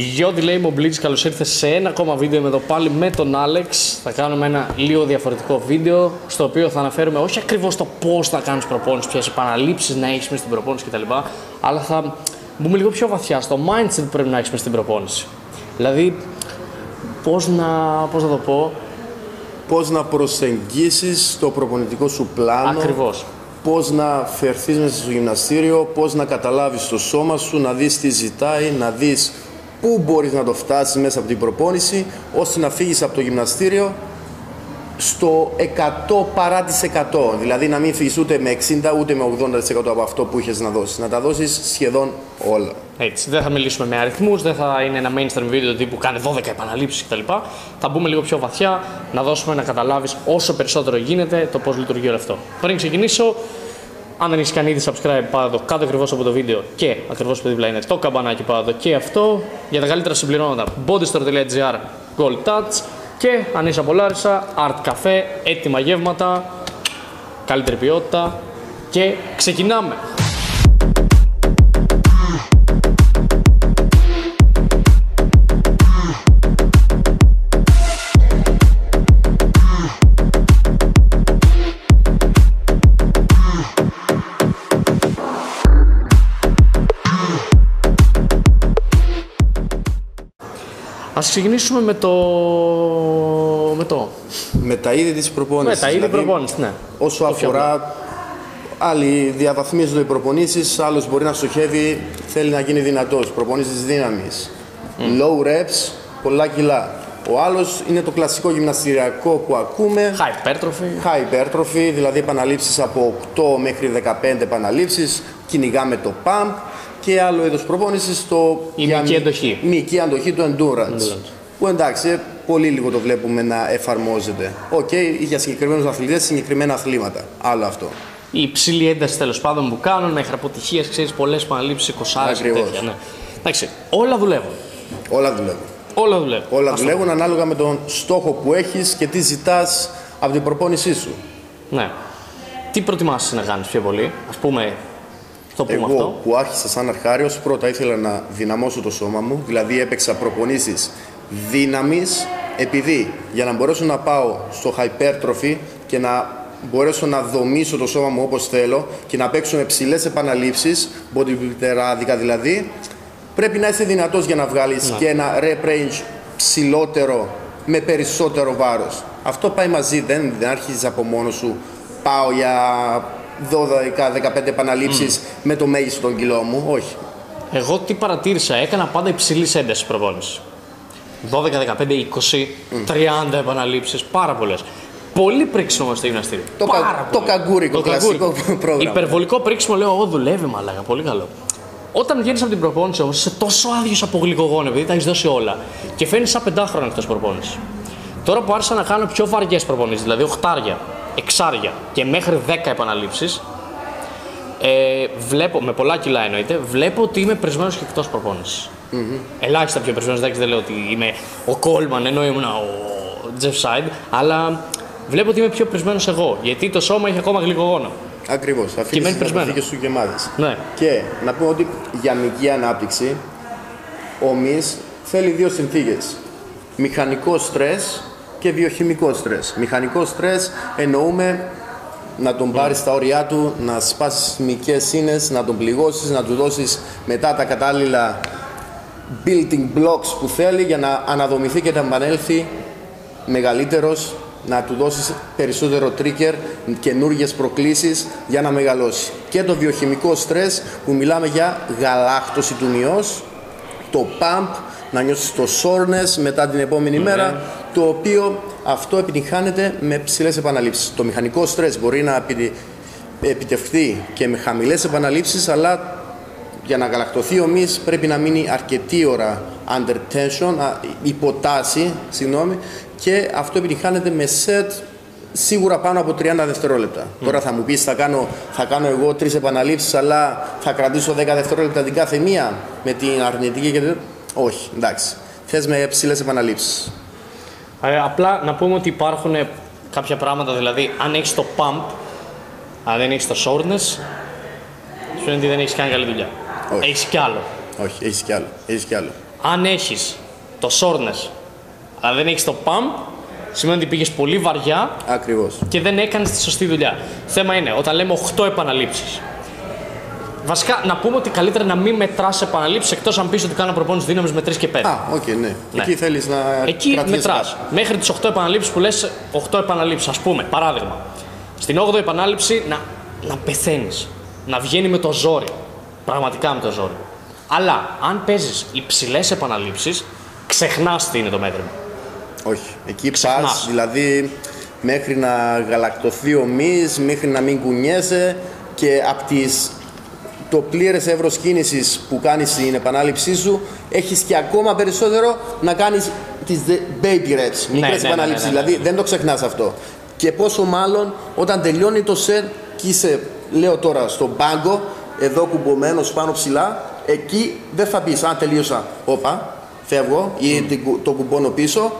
Γιο τη λέει Blitz, καλώς ήρθες σε ένα ακόμα βίντεο με το πάλι με τον Άλεξ. Θα κάνουμε ένα λίγο διαφορετικό βίντεο στο οποίο θα αναφέρουμε όχι ακριβώς το πώς θα κάνεις προπόνηση, ποιες επαναλήψεις να έχεις μέσα στην προπόνηση κτλ. Αλλά θα μπούμε λίγο πιο βαθιά στο mindset που πρέπει να έχεις μέσα στην προπόνηση. Δηλαδή, πώς να, πώς να το πω, Πώς να προσεγγίσεις το προπονητικό σου πλάνο. ακριβώς. Πώς να φερθείς μέσα στο γυμναστήριο, πώς να καταλάβεις το σώμα σου, να δεις τι ζητάει, να δεις πού μπορείς να το φτάσεις μέσα από την προπόνηση, ώστε να φύγεις από το γυμναστήριο στο 100 παρά τις 100. Δηλαδή να μην φύγεις ούτε με 60 ούτε με 80% από αυτό που είχες να δώσεις. Να τα δώσεις σχεδόν όλα. Έτσι, δεν θα μιλήσουμε με αριθμούς, δεν θα είναι ένα mainstream βίντεο τύπου κάνει 12 επαναλήψεις κτλ. Θα μπούμε λίγο πιο βαθιά, να δώσουμε να καταλάβεις όσο περισσότερο γίνεται το πώς λειτουργεί όλο αυτό. Πριν ξεκινήσω, αν δεν έχεις κάνει ήδη subscribe, πάρε το κάτω ακριβώς από το βίντεο και ακριβώς που δίπλα είναι το καμπανάκι, πάρε το και αυτό. Για τα καλύτερα συμπληρώματα, bodystore.gr Gold Touch και αν είσαι από Λάρισα, Art Cafe, έτοιμα γεύματα, καλύτερη ποιότητα και ξεκινάμε. Ας ξεκινήσουμε με το... με το... Με τα είδη της Με προπόνησης. τα είδη δηλαδή, προπόνησης, ναι. Όσο Το πιο αφορά άλλοι διαβαθμίζονται οι προπονήσεις, άλλος μπορεί να στοχεύει, θέλει να γίνει δυνατός, προπονήσεις δύναμης. Low reps, πολλά κιλά. Ο άλλος είναι το κλασικό γυμναστηριακό που ακούμε, Hypertrophy. high hypertrophy, δηλαδή επαναλήψεις από 8 μέχρι 15 επαναλήψεις, κυνηγάμε το pump και άλλο είδος προπόνησης το Η για μυϊκή μυ- αντοχή. μυϊκή αντοχή, το endurance. Endurance. Που εντάξει, ε, πολύ λίγο το βλέπουμε να εφαρμόζεται. Οκ, για συγκεκριμένους αθλητές, συγκεκριμένα αθλήματα. Άλλο αυτό. Η υψηλή ένταση τέλος πάντων που κάνουν μέχρι αποτυχίας, ξέρεις, πολλές επαναλήψεις, 20 και Ακριβώς. τέτοια. Ναι. Εντάξει, όλα δουλεύουν. Όλα δουλεύουν. Όλα δουλεύουν. Όλα Ας το δουλεύουν ανάλογα με τον στόχο που έχεις και τι ζητάς από την προπόνησή σου. πούμε. Ναι. Τι προτιμάς να κάνεις πιο πολύ, ας πούμε, το πούμε Εγώ αυτό. που άρχισα σαν αρχάριος, πρώτα ήθελα να δυναμώσω το σώμα μου, δηλαδή έπαιξα προπονήσεις δύναμης, επειδή για να μπορέσω να πάω στο hypertrophy και να μπορέσω να δομήσω το σώμα μου όπως θέλω και να παίξω με ψηλές επαναλήψεις, bodybuilderáδικα δηλαδή, πρέπει να είσαι δυνατός για να βγάλεις και ένα rep range ψηλότερο με περισσότερο βάρος. Αυτό πάει μαζί, δεν, δεν αρχίζεις από μόνος σου, πάω για 12-15 επαναλήψεις με το μέγιστο των κιλό μου, όχι. Εγώ τι παρατήρησα, έκανα πάντα υψηλής έντασης προπόνηση. 12, 15, 20, 30 επαναλήψεις, πάρα πολλές. Πολύ πρίξιμο όμως στο γυμναστήριο. Το Πάρα κα- το πολύ. καγκούρικο, κλασικό πρόγραμμα. Υπερβολικό πρίξιμο λέω, εγώ δουλεύει μαλάκα, πολύ καλό. Όταν βγαίνει από την προπόνηση όμως, είσαι τόσο άδειος από γλυκογόνο επειδή τα έχεις δώσει όλα και φαίνει σαν πεντάχρονο εκτός προπόνησης. Τώρα που άρχισα να κάνω πιο βαριές προπονήσεις, δηλαδή οχτάρια, εξάρια και μέχρι 10 επαναλήψεις, ε, βλέπω, με πολλά κιλά εννοείται, βλέπω ότι είμαι πρισμένο και εκτός προπόνησης. Ελάχιστα πιο πρισμένο, εντάξει, δεν λέω ότι είμαι ο Κόλμαν ενώ ήμουν ο Τζεφ Σάιντ, αλλά βλέπω ότι είμαι πιο πρισμένο εγώ. Γιατί το σώμα έχει ακόμα γλυκογόνο. Ακριβώς, μένει αφήνεις τις πρισμένο. αναπτύχες σου γεμάτες. Ναι. Και να πούμε ότι για μυϊκή ανάπτυξη, ο μυς θέλει δύο συνθήκες. Μηχανικό στρες και βιοχημικό στρες. Μηχανικό στρες εννοούμε να τον πάρεις στα όρια του, να σπάσεις μυϊκές σύνες, να τον πληγώσεις, να του δώσεις μετά τα κατάλληλα building blocks που θέλει για να αναδομηθεί και να επανέλθει μεγαλύτερος, να του δώσεις περισσότερο trigger, καινούργιες προκλήσεις για να μεγαλώσει. Και το βιοχημικό στρες που μιλάμε για γαλάκτωση του μειός, το pump, να νιώσεις το soreness μετά την επόμενη μέρα, το οποίο αυτό επιτυγχάνεται με ψηλές επαναλήψεις. Το μηχανικό στρες μπορεί να επι- επιτευχθεί και με χαμηλές επαναλήψεις, αλλά για να γαλακτωθεί ο μυς πρέπει να μείνει αρκετή ώρα under tension, α, υποτάση, συγγνώμη, και αυτό επιτυχάνεται με set σίγουρα πάνω από 30 δευτερόλεπτα. Τώρα θα μου πεις θα κάνω, θα κάνω εγώ τρεις επαναλήψεις αλλά θα κρατήσω 10 δευτερόλεπτα την κάθε μία με την αρνητική και... Όχι, εντάξει. Θες με ψηλές επαναλήψεις. Ε, απλά να πούμε ότι υπάρχουν κάποια πράγματα, δηλαδή αν έχεις το pump, αν δεν έχεις το soreness, σου ότι δεν έχεις κάνει καλή δουλειά. Όχι. Έχεις κι άλλο. Όχι, έχεις κι άλλο. Έχεις κι άλλο. Αν έχεις το soreness, αλλά δεν έχεις το pump, σημαίνει ότι πήγες πολύ βαριά Ακριβώς. και δεν έκανες τη σωστή δουλειά. Θέμα είναι, όταν λέμε 8 επαναλήψεις. Βασικά, να πούμε ότι καλύτερα να μην μετράς επαναλήψεις εκτός αν πεις ότι κάνω προπόνηση δύναμης με 3 και 5. Α, οκ, ναι. Εκεί θέλεις να. Εκεί κρατήσεις μετράς. κάτι. Μέχρι τις 8 επαναλήψεις που λες 8 επαναλήψεις, ας πούμε, παράδειγμα. Στην 8η επανάληψη να, να πεθαίνεις. Να βγαίνει με το ζόρι. Πραγματικά με το ζόρι. Αλλά αν παίζεις υψηλές επαναλήψεις, ξεχνάς τι είναι το μέτρημα. Όχι. Εκεί Ξεχνάς. πα, δηλαδή μέχρι να γαλακτωθεί ο μυς, μέχρι να μην κουνιέσαι και από τις το πλήρες εύρος κίνησης που κάνεις στην επανάληψή σου έχεις και ακόμα περισσότερο να κάνεις τις δε- baby reps, μικρές ναι, ναι, επαναλήψεις, ναι, ναι, ναι. δηλαδή δεν το ξεχνάς αυτό. Και πόσο μάλλον όταν τελειώνει το set και είσαι, λέω τώρα, στον πάγκο, εδώ κουμπωμένος πάνω ψηλά, εκεί δεν θα πεις, αν τελείωσα, όπα, φεύγω ή την κου- το κουμπώνω πίσω,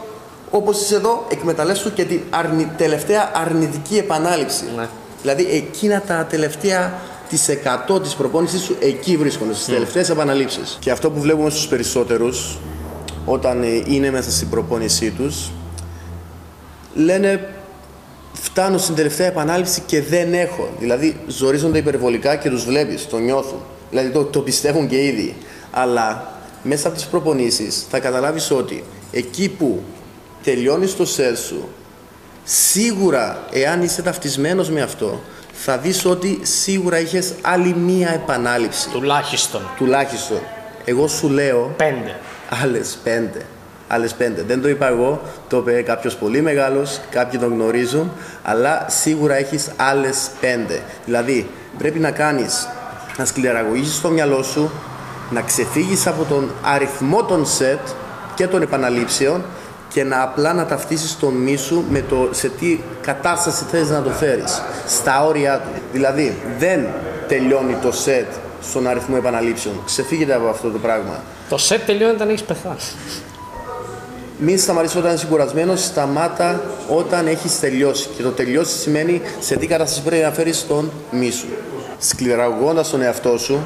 όπως είσαι εδώ, εκμεταλλεύσου και την αρνη- τελευταία αρνητική επανάληψη. Ναι. Δηλαδή εκείνα τα τελευταία τις 100 της προπόνησης σου εκεί βρίσκονται, στις τελευταίες επαναλήψεις. Και αυτό που βλέπουμε στους περισσότερους όταν ε, είναι μέσα στην προπόνησή τους λένε φτάνω στην τελευταία επανάληψη και δεν έχω. Δηλαδή ζορίζονται υπερβολικά και τους βλέπεις, το νιώθουν. Δηλαδή το, το πιστεύουν και ήδη. Αλλά μέσα από τις προπονήσεις θα καταλάβεις ότι εκεί που τελειώνεις το σερ σου, σίγουρα εάν είσαι ταυτισμένος με αυτό, θα δεις ότι σίγουρα είχες άλλη μία επανάληψη. Τουλάχιστον. Τουλάχιστον. Εγώ σου λέω 5. Άλλες πέντε. Άλλες πέντε. Δεν το είπα εγώ, το είπε κάποιος πολύ μεγάλος, κάποιοι τον γνωρίζουν, αλλά σίγουρα έχεις άλλες πέντε. Δηλαδή, πρέπει να κάνεις να σκληραγωγήσεις το μυαλό σου, να ξεφύγεις από τον αριθμό των σετ και των επαναλήψεων και να απλά να ταυτίσεις τον μη σου με το σε τι κατάσταση θες να το φέρεις, στα όρια του. Δηλαδή, δεν τελειώνει το σετ στον αριθμό επαναλήψεων. Ξεφύγετε από αυτό το πράγμα. Το σετ τελειώνει όταν έχεις πεθάνει. Μην σταματήσεις όταν είσαι κουρασμένος, σταμάτα όταν έχεις τελειώσει. Και το τελειώσει σημαίνει σε τι κατάσταση πρέπει να φέρεις τον μη σου. Σκληραγωγώντας τον εαυτό σου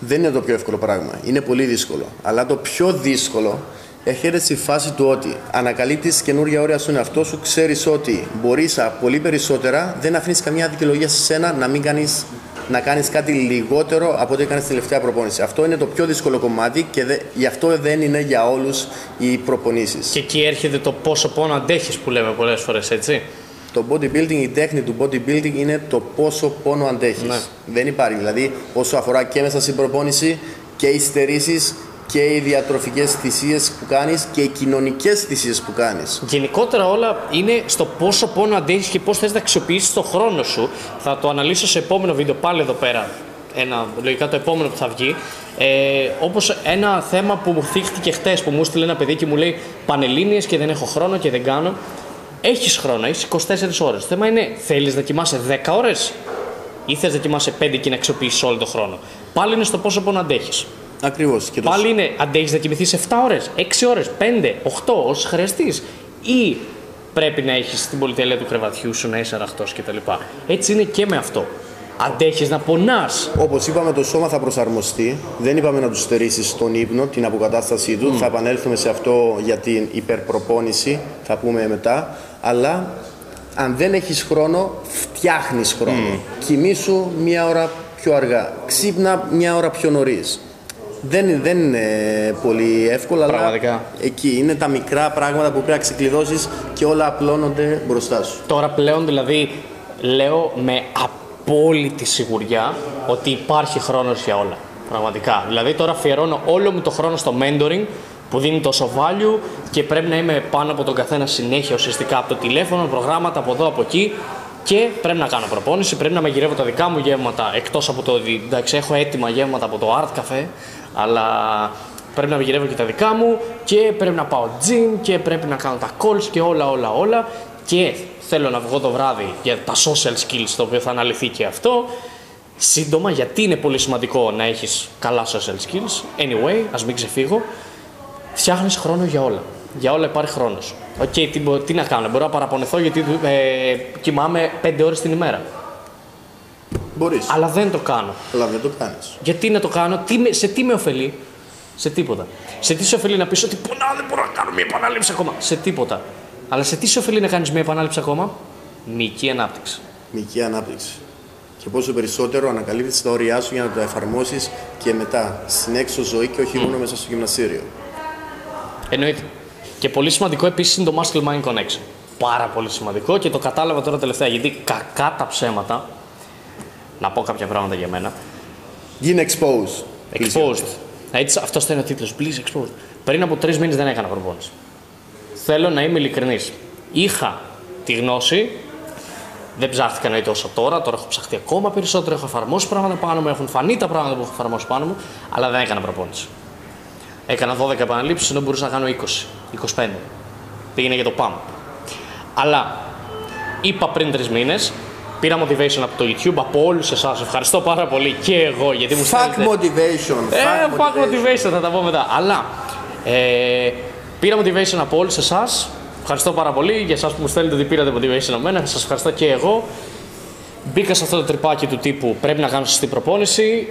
δεν είναι το πιο εύκολο πράγμα. Είναι πολύ δύσκολο. Αλλά το πιο δύσκολο έρχεται στη φάση του ότι ανακαλύπτεις καινούργια όρια στον εαυτό σου, ξέρεις ότι μπορείς πολύ περισσότερα, δεν αφήνεις καμία δικαιολογία σε σένα να μην κάνεις να κάνεις κάτι λιγότερο από ό,τι έκανες τελευταία προπόνηση. Αυτό είναι το πιο δύσκολο κομμάτι και δε, γι' αυτό δεν είναι για όλους οι προπονήσεις. Και εκεί έρχεται το πόσο πόνο αντέχεις που λέμε πολλές φορές, έτσι. Το bodybuilding, η τέχνη του bodybuilding είναι το πόσο πόνο αντέχεις. Ναι. Δεν υπάρχει. Δηλαδή, όσο αφορά και μέσα στην προπόνηση και οι στερήσεις και οι διατροφικές θυσίες που κάνεις και οι κοινωνικές θυσίες που κάνεις. Γενικότερα όλα είναι στο πόσο πόνο αντέχεις και πώς θες να αξιοποιήσεις το χρόνο σου. Θα το αναλύσω σε επόμενο βίντεο πάλι εδώ πέρα. Ένα, λογικά το επόμενο που θα βγει. Ε, Όπως ένα θέμα που μου θύχτηκε χτες που μου στείλε ένα παιδί και μου λέει Πανελλήνιες και δεν έχω χρόνο και δεν κάνω. Έχεις χρόνο, έχεις 24 ώρες. Το θέμα είναι, θέλεις να κοιμάσαι 10 ώρες ή θες να κοιμάσαι 5 και να αξιοποιήσεις όλο τον χρόνο. Πάλι είναι στο πόσο πόνο αντέχεις. Ακριβώς. Και το Πάλι είναι, αντέχει να κοιμηθεί 7 ώρες, 6 ώρες, 5, 8, όσο χρειαστείς. Ή πρέπει να έχεις την πολυτέλεια του κρεβατιού σου να είσαι αραχτός κτλ. Έτσι είναι και με αυτό. Αντέχει να πονάς. Όπως είπαμε, το σώμα θα προσαρμοστεί. Δεν είπαμε να τους στερήσεις τον ύπνο, την αποκατάστασή του. Θα επανέλθουμε σε αυτό για την υπερπροπόνηση, θα πούμε μετά. Αλλά αν δεν έχεις χρόνο, φτιάχνεις χρόνο. Κοιμήσου μία ώρα πιο αργά. Ξύπνα μία ώρα πιο νωρίς. Δεν, είναι- δεν είναι πολύ εύκολο, αλλά Πραγματικά. εκεί είναι τα μικρά πράγματα που πρέπει να ξεκλειδώσεις και όλα απλώνονται μπροστά σου. Τώρα πλέον δηλαδή λέω με απόλυτη σιγουριά ότι υπάρχει χρόνος για όλα. Πραγματικά. Δηλαδή τώρα αφιερώνω όλο μου το χρόνο στο mentoring που δίνει τόσο value και πρέπει να είμαι πάνω από τον καθένα συνέχεια ουσιαστικά από το τηλέφωνο, προγράμματα από εδώ, από εκεί και πρέπει να κάνω προπόνηση, πρέπει να μαγειρεύω τα δικά μου γεύματα εκτός από το ότι εντάξει έχω έτοιμα γεύματα από το Art Cafe αλλά πρέπει να μαγειρεύω και τα δικά μου και πρέπει να πάω gym και πρέπει να κάνω τα calls και όλα όλα όλα. Και θέλω να βγω το βράδυ για τα social skills το οποίο θα αναλυθεί και αυτό. Σύντομα γιατί είναι πολύ σημαντικό να έχεις καλά social skills. Anyway ας μην ξεφύγω. Φτιάχνεις χρόνο για όλα. Για όλα υπάρχει χρόνος. Οκ, τι, μπο- τι να κάνω, μπορώ να παραπονεθώ γιατί ε, κοιμάμαι 5 ώρες την ημέρα Μπορείς. αλλά δεν το κάνω Αλλά δεν το κάνεις. γιατί να το κάνω, τι με- σε τι με ωφελεί; Σε τίποτα. Σε τι σε ωφελεί να πεις ότι πονάω, δεν μπορώ να κάνω μια επανάληψη ακόμα. Σε τίποτα. Αλλά σε τι σε ωφελεί να κάνεις μια επανάληψη ακόμα; Μυϊκή ανάπτυξη. Μυϊκή ανάπτυξη. Και πόσο περισσότερο ανακαλύπτεις τα όρια σου για να τα εφαρμόσεις και μετά στην έξω ζωή και όχι μόνο μέσα στο γυμναστήριο. Εννοείται. Και πολύ σημαντικό επίσης είναι το muscle mind connection. Πάρα πολύ σημαντικό και το κατάλαβα τώρα τελευταία γιατί κακά τα ψέματα. Να πω κάποια πράγματα για μένα. Γίνε exposed. Exposed. Έτσι, αυτό θα είναι ο τίτλος. Please exposed. Πριν από τρεις μήνες δεν έκανα προπόνηση. Θέλω να είμαι ειλικρινής. Είχα τη γνώση, δεν ψάχτηκα να όσο τώρα, τώρα έχω ψαχτεί ακόμα περισσότερο, έχω εφαρμόσει πράγματα πάνω μου, έχουν φανεί τα πράγματα που έχω εφαρμόσει πάνω μου, αλλά δεν έκανα προπόνηση. Έκανα 12 επαναλήψεις ενώ μπορούσα να κάνω 20, 25. Πήγαινε για το pump. Αλλά είπα πριν τρεις μήνες, πήρα motivation από το YouTube, από όλους εσάς. Ευχαριστώ πάρα πολύ και εγώ γιατί μου στέλνετε. Fuck motivation. Ε, fuck motivation. θα τα πω μετά. Αλλά ε, πήρα motivation από όλους εσάς. Ευχαριστώ πάρα πολύ για εσάς που μου στέλνετε ότι πήρατε motivation από μένα. Σας ευχαριστώ και εγώ. Μπήκα σε αυτό το τρυπάκι του τύπου πρέπει να κάνω σωστή προπόνηση.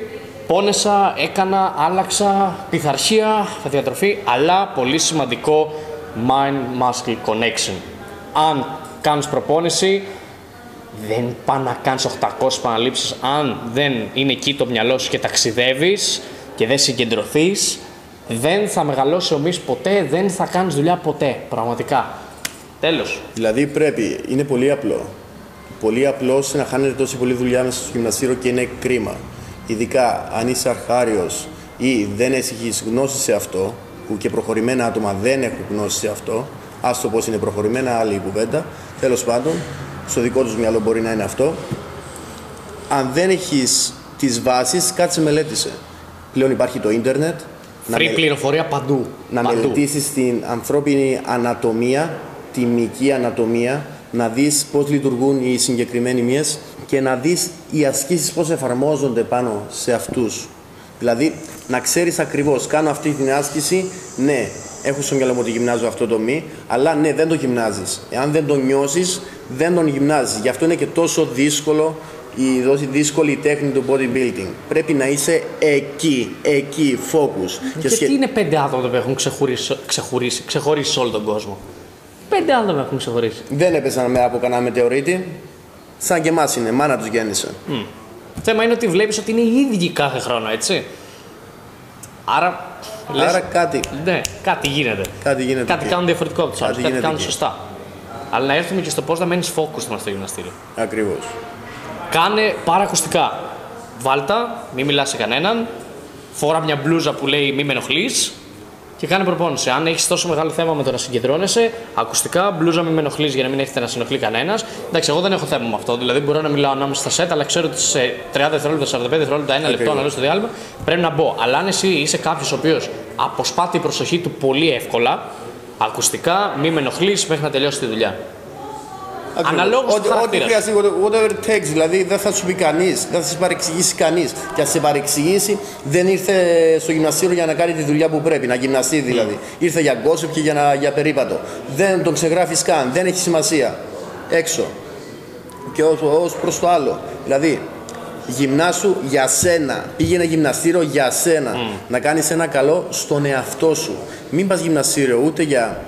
Πόνεσα, έκανα, άλλαξα, πειθαρχία, διατροφή, αλλά πολύ σημαντικό mind-muscle connection. Αν κάνεις προπόνηση, δεν πάνε να κάνεις 800 επαναλήψεις αν δεν είναι εκεί το μυαλό σου και ταξιδεύεις και δεν συγκεντρωθείς, δεν θα μεγαλώσει ο μυς ποτέ, δεν θα κάνεις δουλειά ποτέ, πραγματικά. Τέλος. Δηλαδή πρέπει, είναι πολύ απλό. Πολύ απλό να χάνετε τόση πολλή δουλειά μέσα στο γυμναστήριο και είναι κρίμα ειδικά αν είσαι αρχάριος ή δεν έχεις γνώση σε αυτό, που και προχωρημένα άτομα δεν έχουν γνώση σε αυτό, άστο πώς είναι προχωρημένα, άλλη η κουβέντα, τέλος πάντων, στο δικό τους μυαλό μπορεί να είναι αυτό. Αν δεν έχεις τις βάσεις, κάτσε μελέτησε. Πλέον υπάρχει το ίντερνετ. Free να πληροφορία παντού. Να μελετήσεις την ανθρώπινη ανατομία, τη μυϊκή ανατομία, να δεις πώς λειτουργούν οι συγκεκριμένοι μύες και να δεις οι ασκήσεις πώς εφαρμόζονται πάνω σε αυτούς. Δηλαδή, να ξέρεις ακριβώς, κάνω αυτή την άσκηση, ναι, έχω στο μυαλό μου ότι γυμνάζω αυτό το μη, αλλά ναι, δεν το γυμνάζεις. Εάν δεν το νιώσεις, δεν τον γυμνάζεις. Γι' αυτό είναι και τόσο δύσκολο η δόση δύσκολη τέχνη του bodybuilding. Πρέπει να είσαι εκεί, εκεί, focus. Και, και τι είναι πέντε άτομα που έχουν ξεχωρίσει, ξεχωρίσει, ξεχωρίσει όλο τον κόσμο; Πέντε άτομα έχουν ξεχωρίσει. Δεν έπεσαν με από κανένα μετεωρίτη. Σαν και εμάς είναι, μάνα τους γέννησε. Mm. Θέμα είναι ότι βλέπεις ότι είναι οι ίδιοι κάθε χρόνο, έτσι. Άρα. Άρα κάτι. Ναι, κάτι γίνεται. Κάτι γίνεται. Κάτι κάνουν διαφορετικό από τους άλλους. Κάτι, κάνουν σωστά. Αλλά να έρθουμε και στο πώς να μένεις focus στο γυμναστήριο. Ακριβώς. Κάνε πάρα ακουστικά. Βάλτα, μην μιλάς σε κανέναν. Φόρα μια μπλούζα που λέει Μη με ενοχλείς και κάνει προπόνηση. Αν έχεις τόσο μεγάλο θέμα με το να συγκεντρώνεσαι, ακουστικά, μπλούζα μην με ενοχλείς για να μην έχετε να συνοχλεί κανένας. Εντάξει, εγώ δεν έχω θέμα με αυτό. Δηλαδή μπορώ να μιλάω ανάμεσα στα σετ, αλλά ξέρω ότι σε 30 δευτερόλεπτα, 45 δευτερόλεπτα, ένα λεπτό να λέω στο διάλειμμα πρέπει να μπω. Αλλά αν εσύ είσαι κάποιος ο οποίος αποσπά την προσοχή του πολύ εύκολα, ακουστικά, μην με ενοχλείς μέχρι να τελειώσει τη δουλειά. Αναλόγως Ό,τι χρειαστεί, whatever it takes. Δηλαδή δεν θα σου πει κανείς, δεν θα σε παρεξηγήσει κανείς. Και αν σε παρεξηγήσει, δεν ήρθε στο γυμναστήριο για να κάνει τη δουλειά που πρέπει, να γυμναστεί δηλαδή. Mm. Ήρθε για γκόσεπ και για, να, για περίπατο. Δεν τον ξεγράφεις καν, δεν έχει σημασία. Έξω. Και ως προς το άλλο. Δηλαδή, γυμνάσου για σένα. Πήγαινε γυμναστήριο για σένα. Mm. Να κάνεις ένα καλό στον εαυτό σου. Μην πας γυμναστήριο ούτε για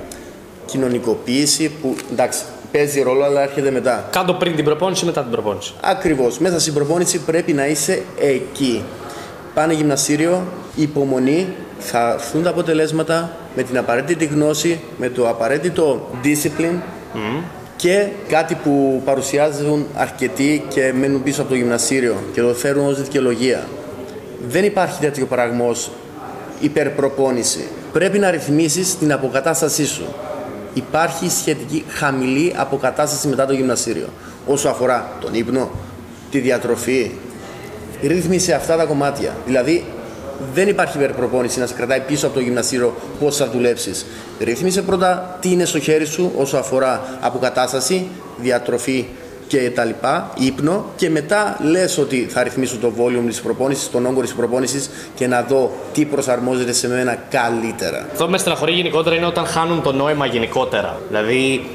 κοινωνικοποίηση που εντάξει παίζει ρόλο, αλλά έρχεται μετά. Κάτω πριν την προπόνηση, μετά την προπόνηση; Ακριβώς. Μέσα στην προπόνηση πρέπει να είσαι εκεί. Πάνε γυμναστήριο, υπομονή, θα έρθουν τα αποτελέσματα με την απαραίτητη γνώση, με το απαραίτητο discipline και κάτι που παρουσιάζουν αρκετοί και μένουν πίσω από το γυμναστήριο και το φέρουν ως δικαιολογία. Δεν υπάρχει τέτοιο πράγμα ως υπερπροπόνηση. Πρέπει να ρυθμίσεις την αποκατάστασή σου υπάρχει σχετική χαμηλή αποκατάσταση μετά το γυμναστήριο. Όσο αφορά τον ύπνο, τη διατροφή, ρύθμισε αυτά τα κομμάτια. Δηλαδή, δεν υπάρχει υπερπροπόνηση να σε κρατάει πίσω από το γυμναστήριο πώς θα δουλέψεις. Ρύθμισε πρώτα τι είναι στο χέρι σου όσο αφορά αποκατάσταση, διατροφή και τα λοιπά, ύπνο και μετά λες ότι θα ρυθμίσω το volume της προπόνησης, τον όγκο της προπόνησης και να δω τι προσαρμόζεται σε μένα καλύτερα. Αυτό που με στεναχωρεί γενικότερα είναι όταν χάνουν το νόημα γενικότερα. Δηλαδή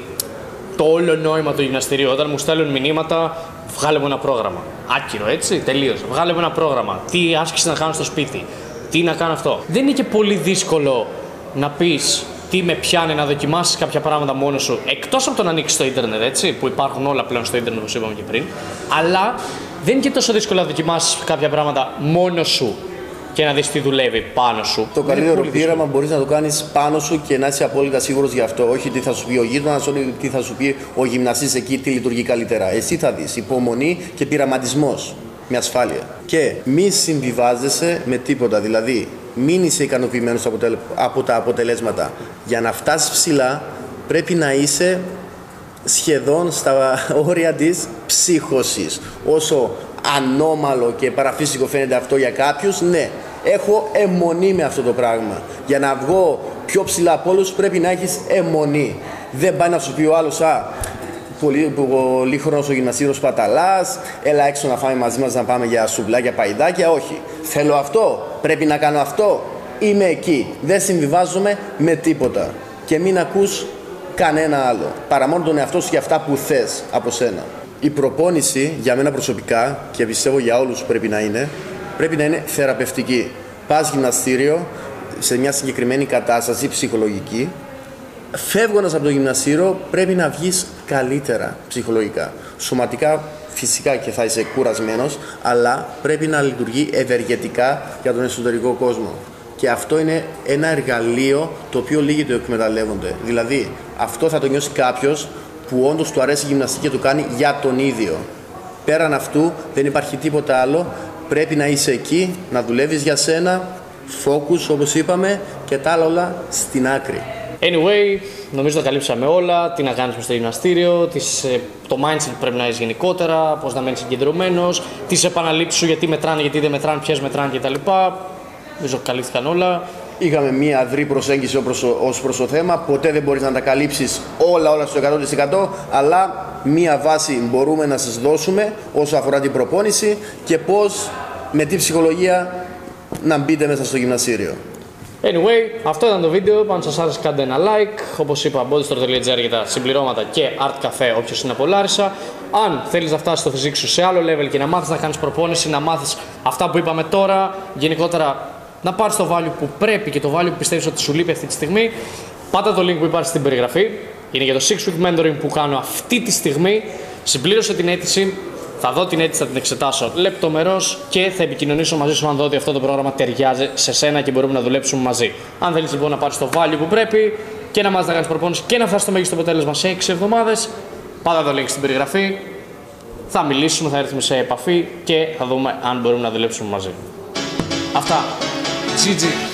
το όλο νόημα του γυμναστηρίου. Όταν μου στέλνουν μηνύματα, βγάλε μου ένα πρόγραμμα. Άκυρο, έτσι, τελείως. Βγάλε μου ένα πρόγραμμα. Τι άσκηση να κάνω στο σπίτι. Τι να κάνω αυτό. Δεν είναι και πολύ δύσκολο να πεις τι με πιάνει να δοκιμάσεις κάποια πράγματα μόνος σου. Εκτός από το να ανοίξεις το Ιντερνετ, έτσι, που υπάρχουν όλα πλέον στο Ιντερνετ, όπως είπαμε και πριν. Αλλά δεν είναι και τόσο δύσκολο να δοκιμάσεις κάποια πράγματα μόνος σου και να δεις τι δουλεύει πάνω σου. Το Είναι καλύτερο πολύ δύσκολο. πείραμα μπορείς να το κάνεις πάνω σου και να είσαι απόλυτα σίγουρος γι' αυτό. Όχι τι θα σου πει ο γείτονας, όχι τι θα σου πει ο γυμναστής εκεί, τι λειτουργεί καλύτερα. Εσύ θα δεις. Υπομονή και πειραματισμός με ασφάλεια. Και μη συμβιβάζεσαι με τίποτα. Δηλαδή, μην είσαι ικανοποιημένος από τα αποτελέσματα. Για να φτάσεις ψηλά, πρέπει να είσαι σχεδόν στα όρια της ψύχωσης. Όσο ανώμαλο και παραφύσικο φαίνεται αυτό για κάποιους, ναι, έχω αιμονή με αυτό το πράγμα. Για να βγω πιο ψηλά από όλους πρέπει να έχεις αιμονή. Δεν πάει να σου πει ο άλλος, α, πολύ, πολύ χρόνο στο γυμναστήριο σπαταλάς, έλα έξω να φάμε μαζί μας να πάμε για σουβλάκια, παϊδάκια, όχι. Θέλω αυτό, πρέπει να κάνω αυτό, είμαι εκεί. Δεν συμβιβάζομαι με τίποτα. Και μην ακούς κανένα άλλο. Παρά μόνο τον εαυτό σου και αυτά που θες από σένα. Η προπόνηση για μένα προσωπικά και πιστεύω για όλους πρέπει να είναι, πρέπει να είναι θεραπευτική. Πας γυμναστήριο σε μια συγκεκριμένη κατάσταση ψυχολογική, φεύγοντας από το γυμναστήριο πρέπει να βγεις καλύτερα ψυχολογικά. Σωματικά φυσικά και θα είσαι κουρασμένος, αλλά πρέπει να λειτουργεί ευεργετικά για τον εσωτερικό κόσμο. Και αυτό είναι ένα εργαλείο το οποίο λίγοι το εκμεταλλεύονται. Δηλαδή, αυτό θα το νιώσει κάποιος που όντως του αρέσει η γυμναστική και το κάνει για τον ίδιο. Πέραν αυτού δεν υπάρχει τίποτα άλλο. Πρέπει να είσαι εκεί, να δουλεύεις για σένα, focus όπως είπαμε και τα άλλα όλα στην άκρη. Anyway, νομίζω τα καλύψαμε όλα. Τι να κάνει στο γυμναστήριο, τις, ε, το mindset που πρέπει να έχεις γενικότερα, πώς να μένεις συγκεντρωμένος, τις επαναλήψεις σου, γιατί μετράνε, γιατί δεν μετράνε, ποιες μετράνε κτλ. Νομίζω καλύφθηκαν όλα. Είχαμε μία αδρή προσέγγιση ως προς το θέμα. Ποτέ δεν μπορείς να τα καλύψεις όλα όλα στο 100% αλλά μία βάση μπορούμε να σας δώσουμε όσο αφορά την προπόνηση και πώς με τι ψυχολογία να μπείτε μέσα στο γυμναστήριο. Anyway, αυτό ήταν το βίντεο. Αν σας άρεσε, κάντε ένα like. Όπως είπα, bodystore.gr για τα συμπληρώματα και Art Cafe όποιος είναι από Λάρισα. Αν θέλεις να φτάσεις το φυσικό σου σε άλλο level και να μάθεις να κάνεις προπόνηση, να μάθεις αυτά που είπαμε τώρα, γενικότερα να πάρεις το value που πρέπει και το value που πιστεύεις ότι σου λείπει αυτή τη στιγμή, πάτα το link που υπάρχει στην περιγραφή. Είναι για το 6 week mentoring που κάνω αυτή τη στιγμή. Συμπλήρωσε την αίτηση, θα δω την αίτηση, θα την εξετάσω λεπτομερώς και θα επικοινωνήσω μαζί σου αν δω ότι αυτό το πρόγραμμα ταιριάζει σε σένα και μπορούμε να δουλέψουμε μαζί. Αν θέλεις λοιπόν να πάρεις το value που πρέπει και να μάθεις να κάνεις προπόνηση και να φτάσεις στο μέγιστο αποτέλεσμα σε 6 εβδομάδες, πάτα το link στην περιγραφή. Θα μιλήσουμε, θα έρθουμε σε επαφή και θα δούμε αν μπορούμε να δουλέψουμε μαζί. Αυτά. GG.